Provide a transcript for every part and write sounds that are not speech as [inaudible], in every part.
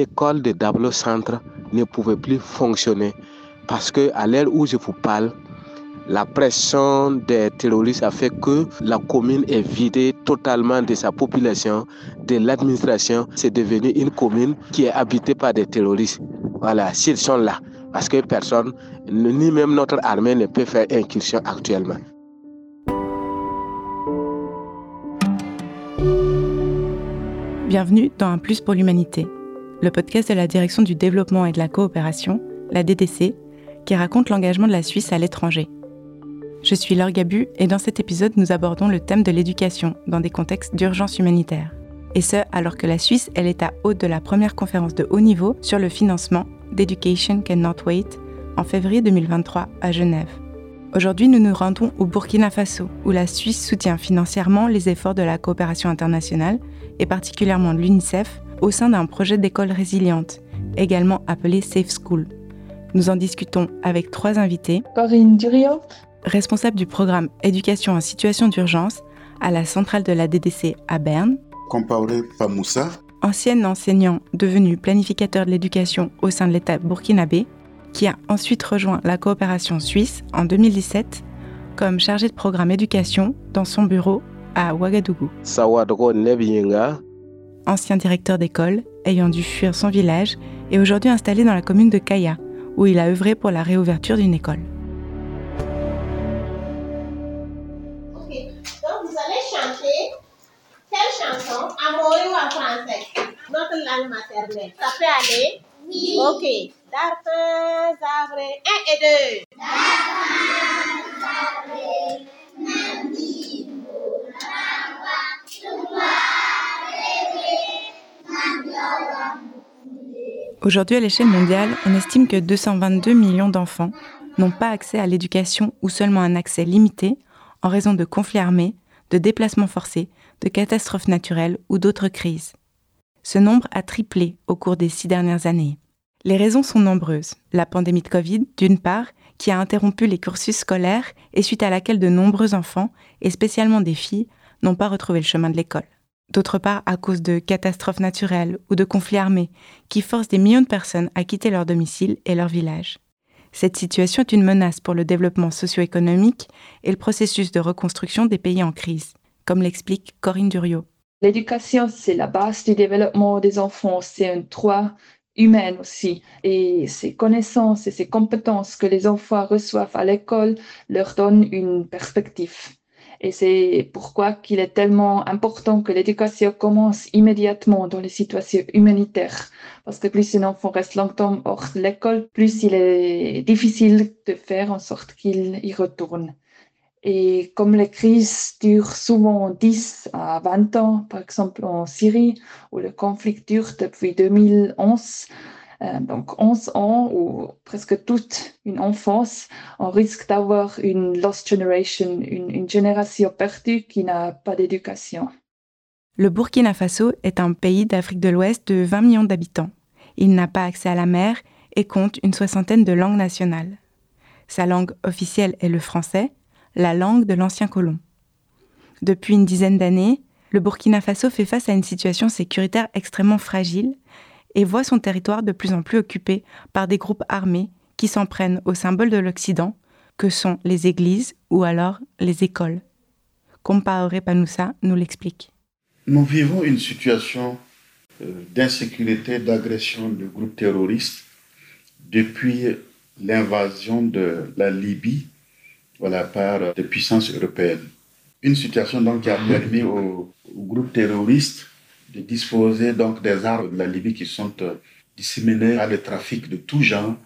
l'école de Dablo Centre ne pouvait plus fonctionner parce que à l'heure où je vous parle, la pression des terroristes a fait que la commune est vidée totalement de sa population, de l'administration. C'est devenu une commune qui est habitée par des terroristes. Voilà, s'ils sont là. Parce que personne, ni même notre armée ne peut faire incursion actuellement. Bienvenue dans Un Plus pour l'Humanité, le podcast de la Direction du Développement et de la Coopération, la DDC, qui raconte l'engagement de la Suisse à l'étranger. Je suis Laure Gabu et dans cet épisode, nous abordons le thème de l'éducation dans des contextes d'urgence humanitaire. Et ce, alors que la Suisse est l'état hôte de la première conférence de haut niveau sur le financement d'Education Cannot Wait en février 2023 à Genève. Aujourd'hui, nous nous rendons au Burkina Faso, où la Suisse soutient financièrement les efforts de la coopération internationale, et particulièrement de l'UNICEF, au sein d'un projet d'école résiliente, également appelé Safe School. Nous en discutons avec trois invités. Corinne Durio, responsable du programme Éducation en situation d'urgence à la centrale de la DDC à Berne. Compaoré Pamoussa, ancien enseignant devenu planificateur de l'éducation au sein de l'État burkinabé qui a ensuite rejoint la coopération suisse en 2017 comme chargé de programme éducation dans son bureau à Ouagadougou. Ancien directeur d'école, ayant dû fuir son village et aujourd'hui installé dans la commune de Kaya, où il a œuvré pour la réouverture d'une école. Ça peut aller? Oui. Ok. Un et deux. Aujourd'hui, à l'échelle mondiale, on estime que 222 millions d'enfants n'ont pas accès à l'éducation ou seulement un accès limité en raison de conflits armés, de déplacements forcés, de catastrophes naturelles ou d'autres crises. Ce nombre a triplé au cours des six dernières années. Les raisons sont nombreuses. La pandémie de Covid, d'une part, qui a interrompu les cursus scolaires et suite à laquelle de nombreux enfants, et spécialement des filles, n'ont pas retrouvé le chemin de l'école. D'autre part, à cause de catastrophes naturelles ou de conflits armés qui forcent des millions de personnes à quitter leur domicile et leur village. Cette situation est une menace pour le développement socio-économique et le processus de reconstruction des pays en crise, comme l'explique Corinne Duriot. L'éducation, c'est la base du développement des enfants. C'est un droit humain aussi. Et ces connaissances et ces compétences que les enfants reçoivent à l'école leur donnent une perspective. Et c'est pourquoi qu'il est tellement important que l'éducation commence immédiatement dans les situations humanitaires. Parce que plus un enfant reste longtemps hors de l'école, plus il est difficile de faire en sorte qu'il y retourne. Et comme les crises durent souvent 10 à 20 ans, par exemple en Syrie, où le conflit dure depuis 2011, euh, donc 11 ans ou presque toute une enfance, on risque d'avoir une lost generation, une, une génération perdue qui n'a pas d'éducation. Le Burkina Faso est un pays d'Afrique de l'Ouest de 20 millions d'habitants. Il n'a pas accès à la mer et compte une soixantaine de langues nationales. Sa langue officielle est le français, la langue de l'ancien colon. Depuis une dizaine d'années, le Burkina Faso fait face à une situation sécuritaire extrêmement fragile et voit son territoire de plus en plus occupé par des groupes armés qui s'en prennent aux symboles de l'Occident, que sont les églises ou alors les écoles. Compaoré Panoussa nous l'explique. Nous vivons une situation euh, d'insécurité, d'agression de groupes terroristes depuis l'invasion de la Libye voilà, par des puissances européennes. Une situation donc qui a permis aux, groupes terroristes de disposer donc des armes de la Libye qui sont euh, disséminées à le trafic de tout genre.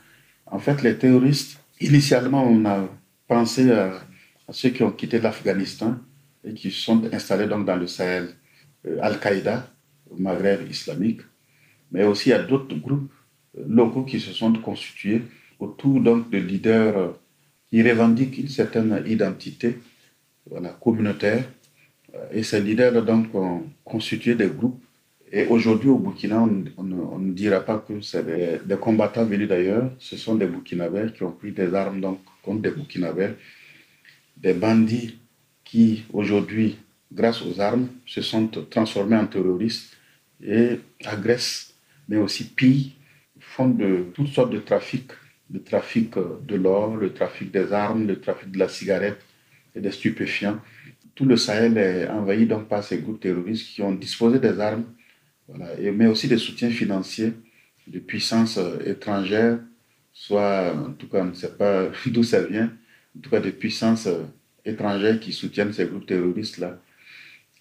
En fait, les terroristes, initialement, on a pensé à, ceux qui ont quitté l'Afghanistan et qui sont installés donc dans le Sahel, euh, Al-Qaïda, au Maghreb islamique, mais aussi à d'autres groupes euh, locaux qui se sont constitués autour donc de leaders il revendique une certaine identité communautaire. Euh, et ces leaders donc, ont constitué des groupes. Et aujourd'hui, au Burkina, on, ne dira pas que c'est des, combattants venus d'ailleurs. Ce sont des Burkinabés qui ont pris des armes donc, contre des Burkinabés. Des bandits qui, aujourd'hui, grâce aux armes, se sont transformés en terroristes et agressent mais aussi pillent, font de toutes sortes de trafics, le trafic de l'or, le trafic des armes, le trafic de la cigarette et des stupéfiants. Tout le Sahel est envahi donc par ces groupes terroristes qui ont disposé des armes, voilà, mais aussi des soutiens financiers de puissances étrangères, soit, en tout cas, on ne sait pas [laughs] d'où ça vient, en tout cas des puissances étrangères qui soutiennent ces groupes terroristes-là.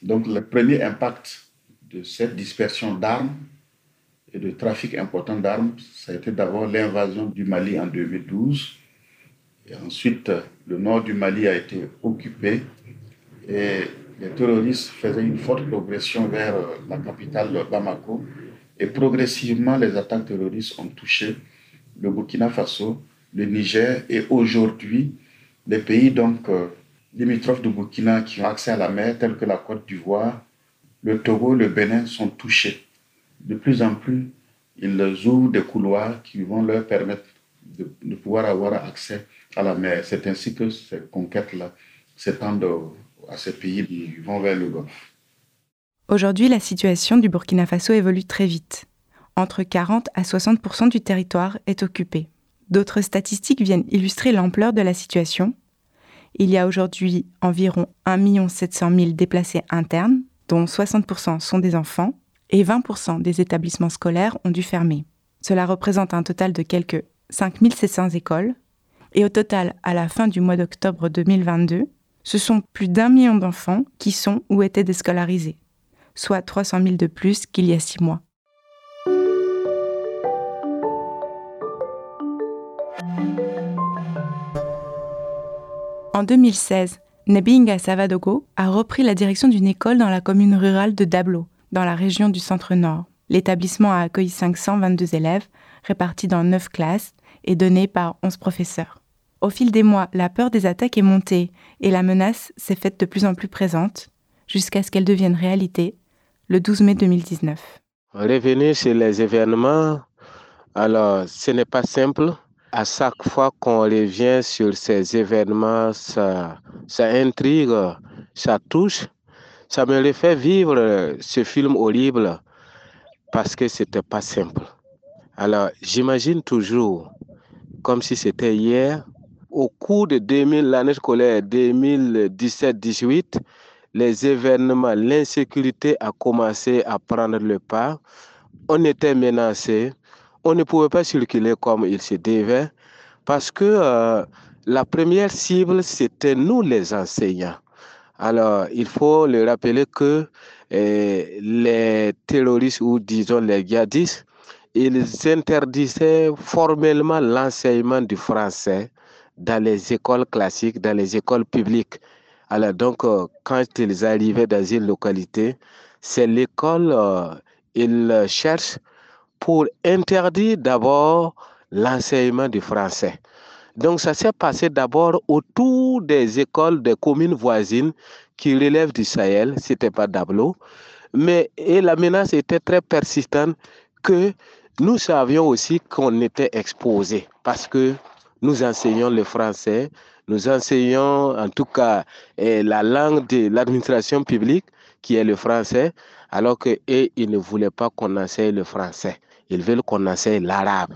Donc le premier impact de cette dispersion d'armes et de trafic important d'armes, ça a été d'abord l'invasion du Mali en 2012. Et ensuite, le nord du Mali a été occupé et les terroristes faisaient une forte progression vers euh, la capitale Bamako. Et progressivement, les attaques terroristes ont touché le Burkina Faso, le Niger et aujourd'hui, les pays donc euh, limitrophes du Burkina qui ont accès à la mer, tels que la Côte d'Ivoire, le Togo, le Bénin, sont touchés. De plus en plus, ils ouvrent des couloirs qui vont leur permettre de, pouvoir avoir accès à la mer. C'est ainsi que ces conquêtes-là s'étendent à ces pays qui vont vers le Golfe. Aujourd'hui, la situation du Burkina Faso évolue très vite. Entre 40 à 60% du territoire est occupé. D'autres statistiques viennent illustrer l'ampleur de la situation il y a aujourd'hui environ 1 700 000 déplacés internes, dont 60% sont des enfants, et 20% des établissements scolaires ont dû fermer. Cela représente un total de quelques 5 700 écoles, et au total, à la fin du mois d'octobre 2022, ce sont plus d'un million d'enfants qui sont ou étaient déscolarisés, soit 300 000 de plus qu'il y a six mois. En 2016, Nebinga Savadogo a repris la direction d'une école dans la commune rurale de Dablo, dans la région du centre-nord. L'établissement a accueilli 522 élèves, répartis dans 9 classes et donnés par 11 professeurs. Au fil des mois, la peur des attaques est montée et la menace s'est faite de plus en plus présente, jusqu'à ce qu'elle devienne réalité le 12 mai 2019. Revenir sur les événements, alors ce n'est pas simple à chaque fois qu'on revient sur ces événements, ça, intrigue, ça touche. Ça me fait vivre ce film horrible parce que c'était pas simple. Alors, j'imagine toujours, comme si c'était hier, au cours de 2000, l'année scolaire 2017-18, les événements, l'insécurité a commencé à prendre le pas. On était menacé on ne pouvait pas circuler comme il se devait parce que euh, la première cible, c'était nous les enseignants. Alors, il faut le rappeler que eh, les terroristes ou disons les djihadistes, ils interdisaient formellement l'enseignement du français dans les écoles classiques, dans les écoles publiques. Alors donc, euh, quand ils arrivaient dans une localité, c'est l'école, euh, ils cherchent pour interdire d'abord l'enseignement du français. Donc ça s'est passé d'abord autour des écoles des communes voisines qui relèvent du Sahel, c'était pas Dablo, mais et la menace était très persistante que nous savions aussi qu'on était exposé parce que nous enseignons le français, nous enseignons en tout cas la langue de l'administration publique qui est le français, alors que ils ne voulaient pas qu'on enseigne le français. Ils veulent qu'on enseigne l'arabe.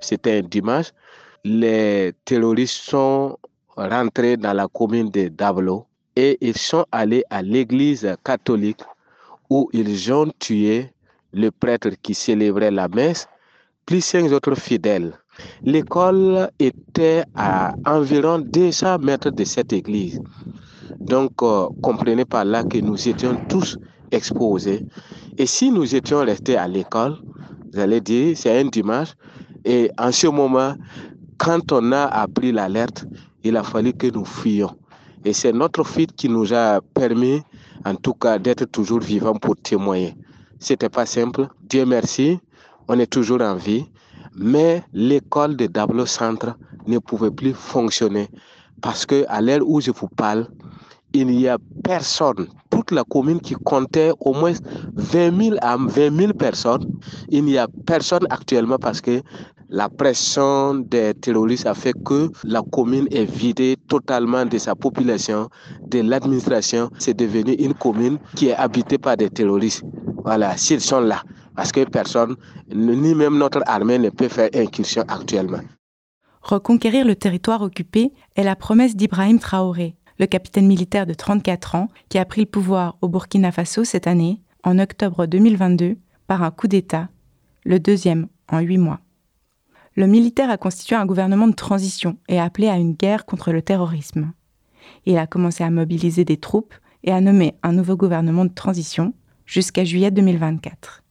C'était un dimanche. Les terroristes sont rentrés dans la commune de Dablo et ils sont allés à l'église catholique où ils ont tué le prêtre qui célébrait la messe, plus cinq autres fidèles. L'école était à environ 200 mètres de cette église. Donc, euh, comprenez par là que nous étions tous exposés. Et si nous étions restés à l'école, vous allez dire, c'est un dimanche, et en ce moment, quand on a appris l'alerte, il a fallu que nous fuyions. Et c'est notre fuite qui nous a permis, en tout cas, d'être toujours vivants pour témoigner. C'était pas simple. Dieu merci, on est toujours en vie. Mais l'école de Dablo Centre ne pouvait plus fonctionner parce que à l'heure où je vous parle, il n'y a personne. Toute la commune qui comptait au moins 20 000 à 20 000 personnes, il n'y a personne actuellement parce que la pression des terroristes a fait que la commune est vidée totalement de sa population, de l'administration. C'est devenu une commune qui est habitée par des terroristes. voilà, s'ils sont là. Parce que personne, ni même notre armée ne peut faire incursion actuellement. Reconquérir le territoire occupé est la promesse d'Ibrahim Traoré, le capitaine militaire de 34 ans qui a pris le pouvoir au Burkina Faso cette année, en octobre 2022, par un coup d'État, le deuxième en huit mois. Le militaire a constitué un gouvernement de transition et a appelé à une guerre contre le terrorisme. Il a commencé à mobiliser des troupes et à nommer un nouveau gouvernement de transition jusqu'à juillet 2024.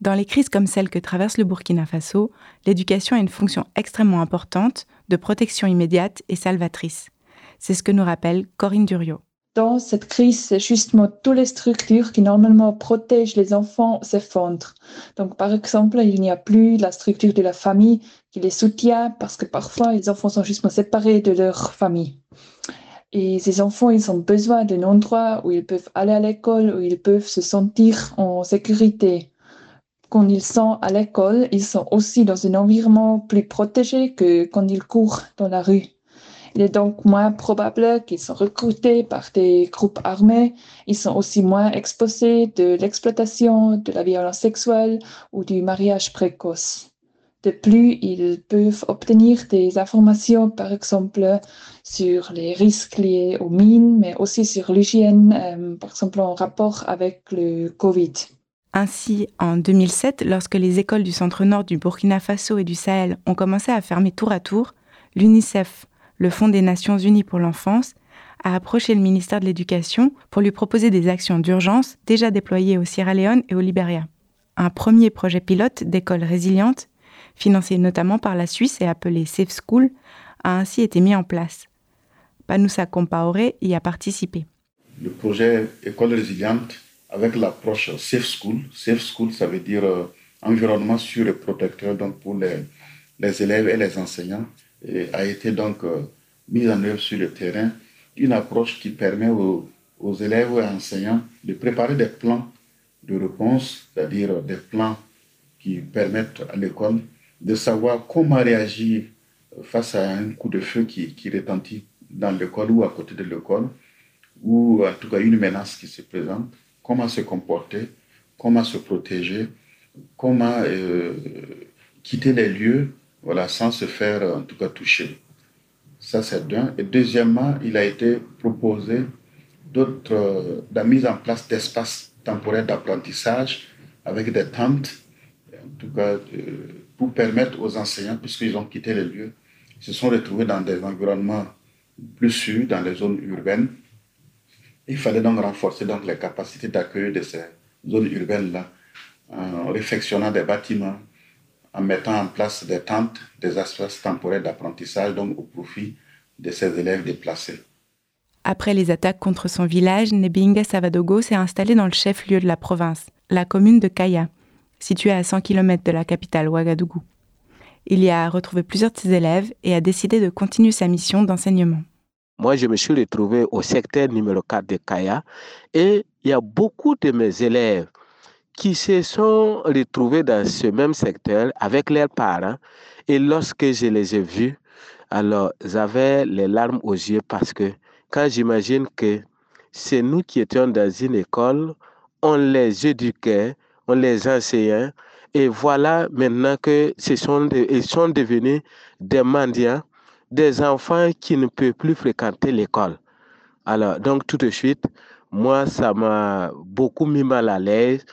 Dans les crises comme celle que traverse le Burkina Faso, l'éducation a une fonction extrêmement importante de protection immédiate et salvatrice. C'est ce que nous rappelle Corinne Duriot. Dans cette crise, c'est justement toutes les structures qui normalement protègent les enfants s'effondrent. Donc, par exemple, il n'y a plus la structure de la famille qui les soutient parce que parfois les enfants sont justement séparés de leur famille. Et ces enfants, ils ont besoin d'un endroit où ils peuvent aller à l'école, où ils peuvent se sentir en sécurité. Quand ils sont à l'école, ils sont aussi dans un environnement plus protégé que quand ils courent dans la rue. Il est donc moins probable qu'ils sont recrutés par des groupes armés. Ils sont aussi moins exposés de l'exploitation, de la violence sexuelle ou du mariage précoce. De plus, ils peuvent obtenir des informations, par exemple, sur les risques liés aux mines, mais aussi sur l'hygiène, euh, par exemple en rapport avec le Covid. Ainsi, en 2007, lorsque les écoles du centre-nord du Burkina Faso et du Sahel ont commencé à fermer tour à tour, l'UNICEF, le Fonds des Nations Unies pour l'enfance, a approché le ministère de l'Éducation pour lui proposer des actions d'urgence déjà déployées au Sierra Leone et au Liberia. Un premier projet pilote d'école résiliente financé notamment par la Suisse et appelé Safe School, a ainsi été mis en place. Panoussa Compaoré y a participé. Le projet École résiliente avec l'approche Safe School. Safe School, ça veut dire euh, environnement sûr et protecteur donc pour les, les élèves et les enseignants, a été donc euh, mise en œuvre sur le terrain. Une approche qui permet aux, aux élèves et enseignants de préparer des plans de réponse, c'est-à-dire des plans qui permettent à l'école de savoir comment réagir face à un coup de feu qui, qui retentit dans l'école ou à côté de l'école, ou en tout cas une menace qui se présente, comment se comporter, comment se protéger, comment euh, quitter les lieux voilà, sans se faire en tout cas toucher. Ça, c'est d'un. Et deuxièmement, il a été proposé d'autres, euh, la mise en place d'espaces temporaires d'apprentissage avec des tentes, en tout cas, euh, pour permettre aux enseignants, puisqu'ils ont quitté les lieux, se sont retrouvés dans des environnements plus sûrs, dans les zones urbaines. Il fallait donc renforcer donc les capacités d'accueil de ces zones urbaines-là, en réfectionnant des bâtiments, en mettant en place des tentes, des espaces temporaires d'apprentissage, donc au profit de ces élèves déplacés. Après les attaques contre son village, Nebinga Savadogo s'est installé dans le chef-lieu de la province, la commune de Kaya, situé à 100 km de la capitale Ouagadougou. Il y a retrouvé plusieurs de ses élèves et a décidé de continuer sa mission d'enseignement. Moi, je me suis retrouvé au secteur numéro 4 de Kaya et il y a beaucoup de mes élèves qui se sont retrouvés dans ce même secteur avec leurs parents. Et lorsque je les ai vus, alors j'avais les larmes aux yeux parce que quand j'imagine que c'est nous qui étions dans une école, on les éduquait, on les enseignait. Et voilà maintenant que ce sont ils sont devenus des mendiants, des enfants qui ne peuvent plus fréquenter l'école. Alors, donc tout de suite, moi, ça m'a beaucoup mis mal à l'aise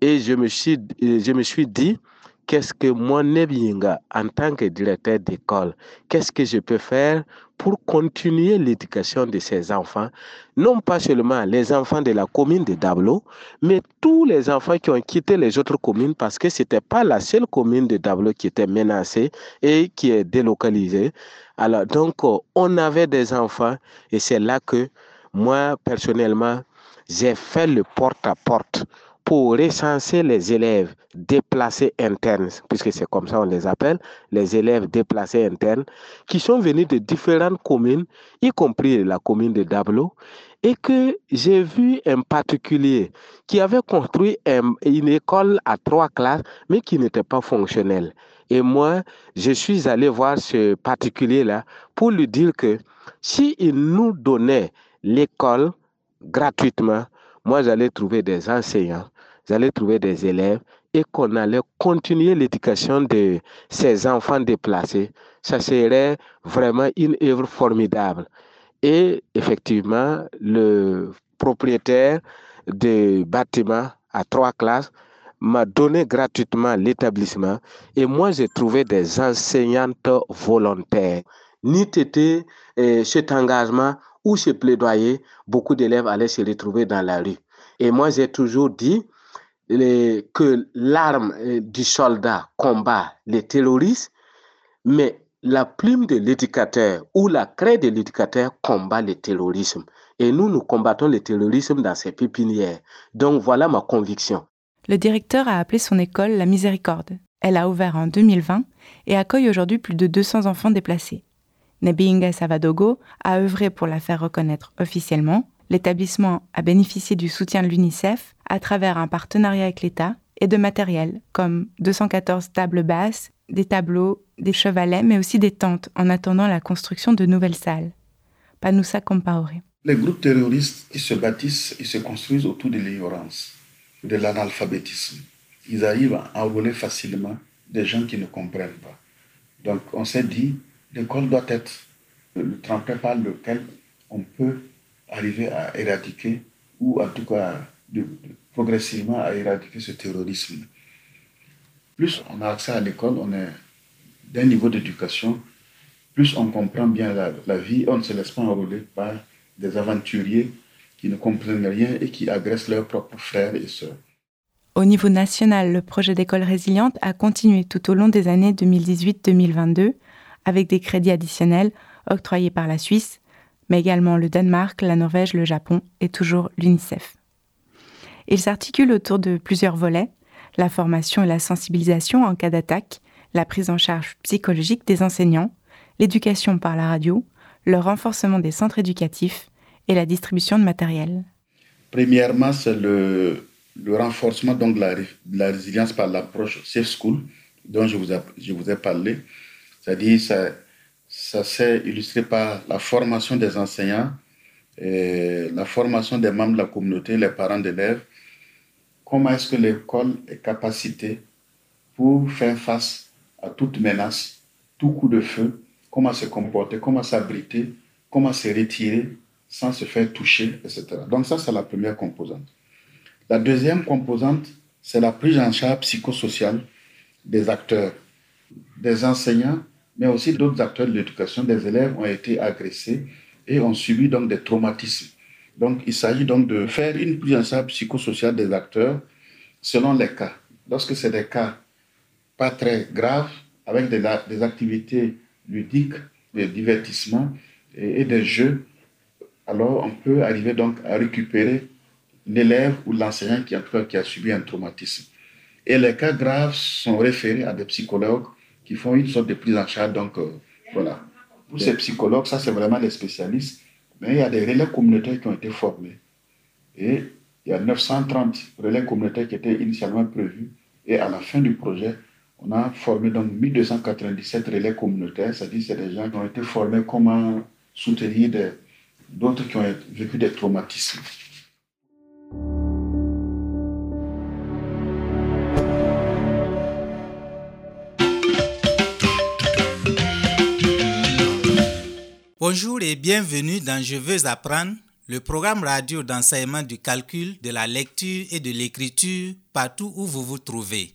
et je me suis, je me suis dit, qu'est-ce que moi, Nebinga, en tant que directeur d'école, qu'est-ce que je peux faire pour continuer l'éducation de ces enfants, non pas seulement les enfants de la commune de Dablo, mais tous les enfants qui ont quitté les autres communes parce que ce n'était pas la seule commune de Dablo qui était menacée et qui est délocalisée. Alors, donc, on avait des enfants et c'est là que moi, personnellement, j'ai fait le porte-à-porte -porte pour recenser les élèves déplacés internes, puisque c'est comme ça on les appelle, les élèves déplacés internes, qui sont venus de différentes communes, y compris la commune de Dablo, et que j'ai vu un particulier qui avait construit une école à trois classes, mais qui n'était pas fonctionnelle. Et moi, je suis allé voir ce particulier-là pour lui dire que s'il nous donnait l'école gratuitement, moi, j'allais trouver des enseignants allaient trouver des élèves et qu'on allait continuer l'éducation de ces enfants déplacés, ça serait vraiment une œuvre formidable. Et effectivement, le propriétaire du bâtiment à trois classes m'a donné gratuitement l'établissement et moi j'ai trouvé des enseignantes volontaires. Ni été eh, cet engagement ou ce plaidoyer, beaucoup d'élèves allaient se retrouver dans la rue. Et moi j'ai toujours dit que l'arme du soldat combat les terroristes, mais la plume de l'éducateur ou la craie de l'éducateur combat le terrorisme. Et nous, nous combattons le terrorisme dans ces pépinières. Donc voilà ma conviction. Le directeur a appelé son école la Miséricorde. Elle a ouvert en 2020 et accueille aujourd'hui plus de 200 enfants déplacés. Nebinga Savadogo a œuvré pour la faire reconnaître officiellement. L'établissement a bénéficié du soutien de l'UNICEF à travers un partenariat avec l'État et de matériel comme 214 tables basses, des tableaux, des chevalets, mais aussi des tentes en attendant la construction de nouvelles salles. Panusa Compaore. Les groupes terroristes, ils se bâtissent, ils se construisent autour de l'ignorance de l'analphabétisme. Ils arrivent à enrôler facilement des gens qui ne comprennent pas. Donc on s'est dit, l'école doit être le tremplin par lequel on peut arriver à éradiquer, ou en tout cas progressivement à éradiquer ce terrorisme. Plus on a accès à l'école, on est d'un niveau d'éducation, plus on comprend bien la, la, vie, on ne se laisse pas enrôler par des aventuriers qui ne comprennent rien et qui agressent leurs propres frères et sœurs. Au niveau national, le projet d'école résiliente a continué tout au long des années 2018-2022 avec des crédits additionnels octroyés par la Suisse, mais également le Danemark, la Norvège, le Japon et toujours l'UNICEF. Il s'articule autour de plusieurs volets, la formation et la sensibilisation en cas d'attaque, la prise en charge psychologique des enseignants, l'éducation par la radio, le renforcement des centres éducatifs et la distribution de matériel Premièrement, c'est le, renforcement donc, de, la, résilience par l'approche Safe School dont je vous, je vous ai parlé. C'est-à-dire, ça s'est illustré par la formation des enseignants, et la formation des membres de la communauté, les parents d'élèves. Comment est-ce que l'école est capacitée pour faire face à toute menace, tout coup de feu, comment se comporter, comment s'abriter, comment se retirer sans se faire toucher, etc. Donc ça, c'est la première composante. La deuxième composante, c'est la prise en charge psychosociale des acteurs, des enseignants, mais aussi d'autres acteurs de l'éducation. Des élèves ont été agressés et ont subi donc des traumatismes. Donc il s'agit donc de faire une prise en charge psychosociale des acteurs selon les cas. Lorsque c'est des cas pas très graves, avec des, activités ludiques, des divertissements et, des jeux, alors on peut arriver donc à récupérer l'élève ou l'enseignant qui a subi un traumatisme. Et les cas graves sont référés à des psychologues qui font une sorte de prise en charge. Donc, euh, voilà. Pour ces psychologues, ça, c'est vraiment les spécialistes. Mais il y a des relais communautaires qui ont été formés. Et il y a 930 relais communautaires qui étaient initialement prévus. Et à la fin du projet, on a formé donc 1297 relais communautaires, c'est-à-dire c'est des gens qui ont été formés comment soutenir d'autres qui ont vécu des traumatismes. Bonjour et bienvenue dans Je veux apprendre, le programme radio d'enseignement du calcul, de la lecture et de l'écriture partout où vous vous trouvez.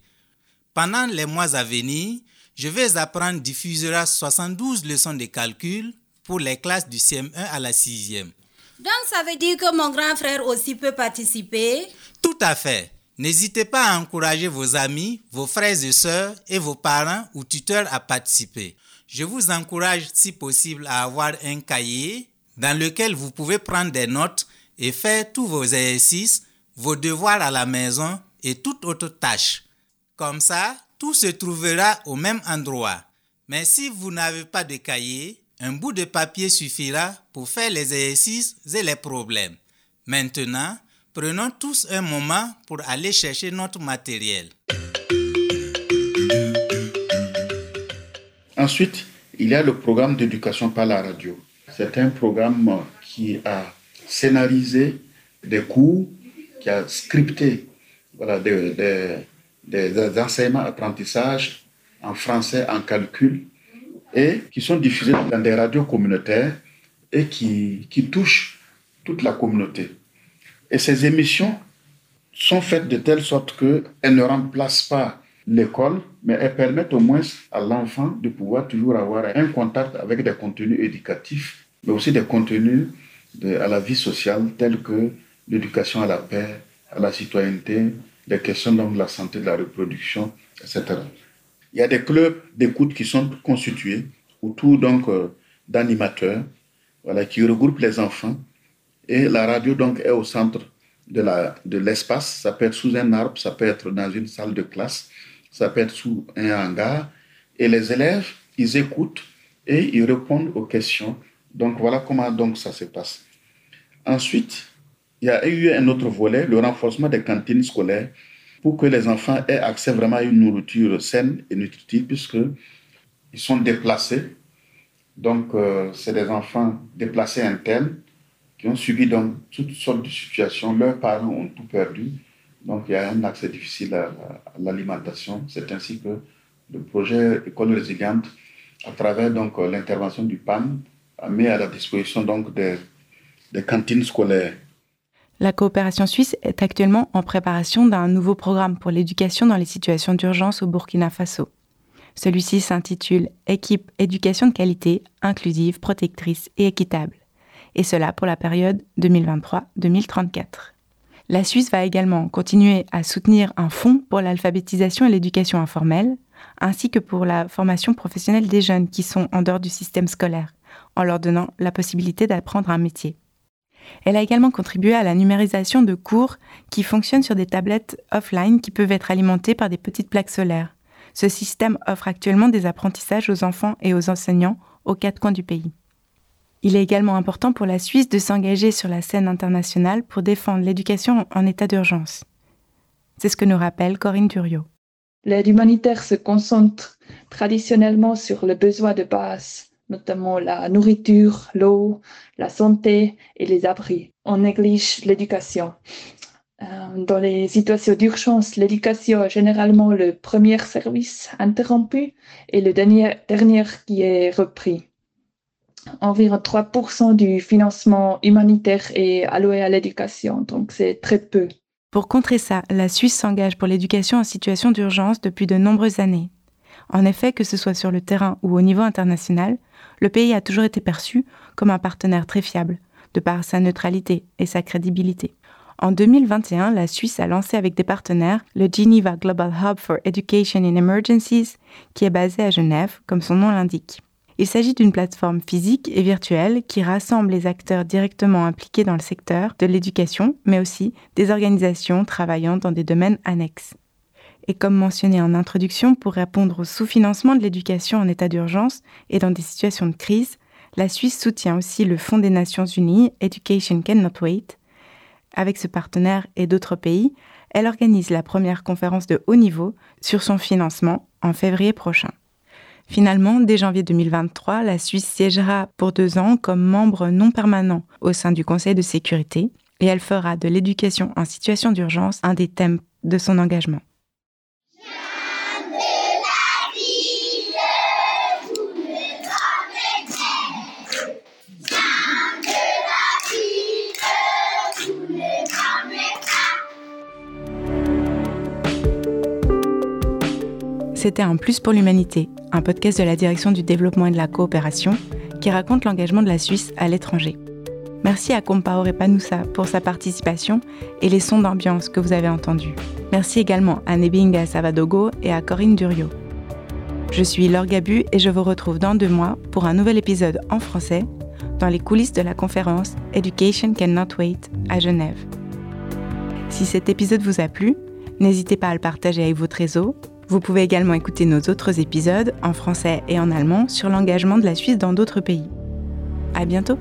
Pendant les mois à venir, Je veux apprendre diffusera 72 leçons de calcul pour les classes du CM1 à la 6e. Donc ça veut dire que mon grand frère aussi peut participer? Tout à fait. N'hésitez pas à encourager vos amis, vos frères et sœurs et vos parents ou tuteurs à participer. Je vous encourage si possible à avoir un cahier dans lequel vous pouvez prendre des notes et faire tous vos exercices, vos devoirs à la maison et toute autre tâche. Comme ça, tout se trouvera au même endroit. Mais si vous n'avez pas de cahier, un bout de papier suffira pour faire les exercices et les problèmes. Maintenant, prenons tous un moment pour aller chercher notre matériel. Ensuite, il y a le programme d'éducation par la radio. C'est un programme qui a scénarisé des cours, qui a scripté des, enseignements apprentissages en français, en calcul, et qui sont diffusés dans des radios communautaires et qui touchent toute la communauté. Et ces émissions sont faites de telle sorte qu'elles ne remplacent pas l'école, mais elles permettent au moins à l'enfant de pouvoir toujours avoir un contact avec des contenus éducatifs, mais aussi des contenus à la vie sociale tels que l'éducation à la paix, à la citoyenneté, les questions de la santé, de la reproduction, etc. Il y a des clubs d'écoute qui sont constitués autour euh, d'animateurs voilà, qui regroupent les enfants. Et la radio donc est au centre de, la, de l'espace. Ça peut être sous un arbre, ça peut être dans une salle de classe, ça peut être sous un hangar. Et les élèves, ils écoutent et ils répondent aux questions. Donc voilà comment donc ça se passe. Ensuite, il y a eu un autre volet, le renforcement des cantines scolaires pour que les enfants aient accès vraiment à une nourriture saine et nutritive puisqu'ils sont déplacés. Donc, euh, c'est des enfants déplacés internes qui ont subi donc toutes sortes de situations. Leurs parents ont tout perdu. Donc, il y a un accès difficile à, l'alimentation. C'est ainsi que le projet École résiliente, à travers donc l'intervention du PAN, a mis à la disposition donc des cantines scolaires la coopération suisse est actuellement en préparation d'un nouveau programme pour l'éducation dans les situations d'urgence au Burkina Faso. Celui-ci s'intitule Équipe éducation de qualité, inclusive, protectrice et équitable, et cela pour la période 2023-2034. La Suisse va également continuer à soutenir un fonds pour l'alphabétisation et l'éducation informelle, ainsi que pour la formation professionnelle des jeunes qui sont en dehors du système scolaire, en leur donnant la possibilité d'apprendre un métier. Elle a également contribué à la numérisation de cours qui fonctionnent sur des tablettes offline qui peuvent être alimentées par des petites plaques solaires. Ce système offre actuellement des apprentissages aux enfants et aux enseignants aux quatre coins du pays. Il est également important pour la Suisse de s'engager sur la scène internationale pour défendre l'éducation en état d'urgence. C'est ce que nous rappelle Corinne Duriot. L'aide humanitaire se concentre traditionnellement sur le besoin de base, notamment la nourriture, l'eau, la santé et les abris. On néglige l'éducation. Euh, dans les situations d'urgence, l'éducation est généralement le premier service interrompu et le dernier qui est repris. Environ 3% du financement humanitaire est alloué à l'éducation, donc c'est très peu. Pour contrer ça, la Suisse s'engage pour l'éducation en situation d'urgence depuis de nombreuses années. En effet, que ce soit sur le terrain ou au niveau international, le pays a toujours été perçu comme un partenaire très fiable, de par sa neutralité et sa crédibilité. En 2021, la Suisse a lancé avec des partenaires le Geneva Global Hub for Education in Emergencies, qui est basé à Genève, comme son nom l'indique. Il s'agit d'une plateforme physique et virtuelle qui rassemble les acteurs directement impliqués dans le secteur de l'éducation, mais aussi des organisations travaillant dans des domaines annexes. Et comme mentionné en introduction, pour répondre au sous-financement de l'éducation en état d'urgence et dans des situations de crise, la Suisse soutient aussi le Fonds des Nations Unies Education Cannot Wait. Avec ce partenaire et d'autres pays, elle organise la première conférence de haut niveau sur son financement en février prochain. Finalement, dès janvier 2023, la Suisse siégera pour deux ans comme membre non permanent au sein du Conseil de sécurité et elle fera de l'éducation en situation d'urgence un des thèmes de son engagement. C'était Un Plus pour l'Humanité, un podcast de la Direction du développement et de la coopération qui raconte l'engagement de la Suisse à l'étranger. Merci à Compaore Panusa pour sa participation et les sons d'ambiance que vous avez entendus. Merci également à Nebinga Savadogo et à Corinne Durio. Je suis Laure Gabu et je vous retrouve dans deux mois pour un nouvel épisode en français dans les coulisses de la conférence Education Cannot Wait à Genève. Si cet épisode vous a plu, n'hésitez pas à le partager avec votre réseau vous pouvez également écouter nos autres épisodes en français et en allemand sur l'engagement de la Suisse dans d'autres pays. À bientôt!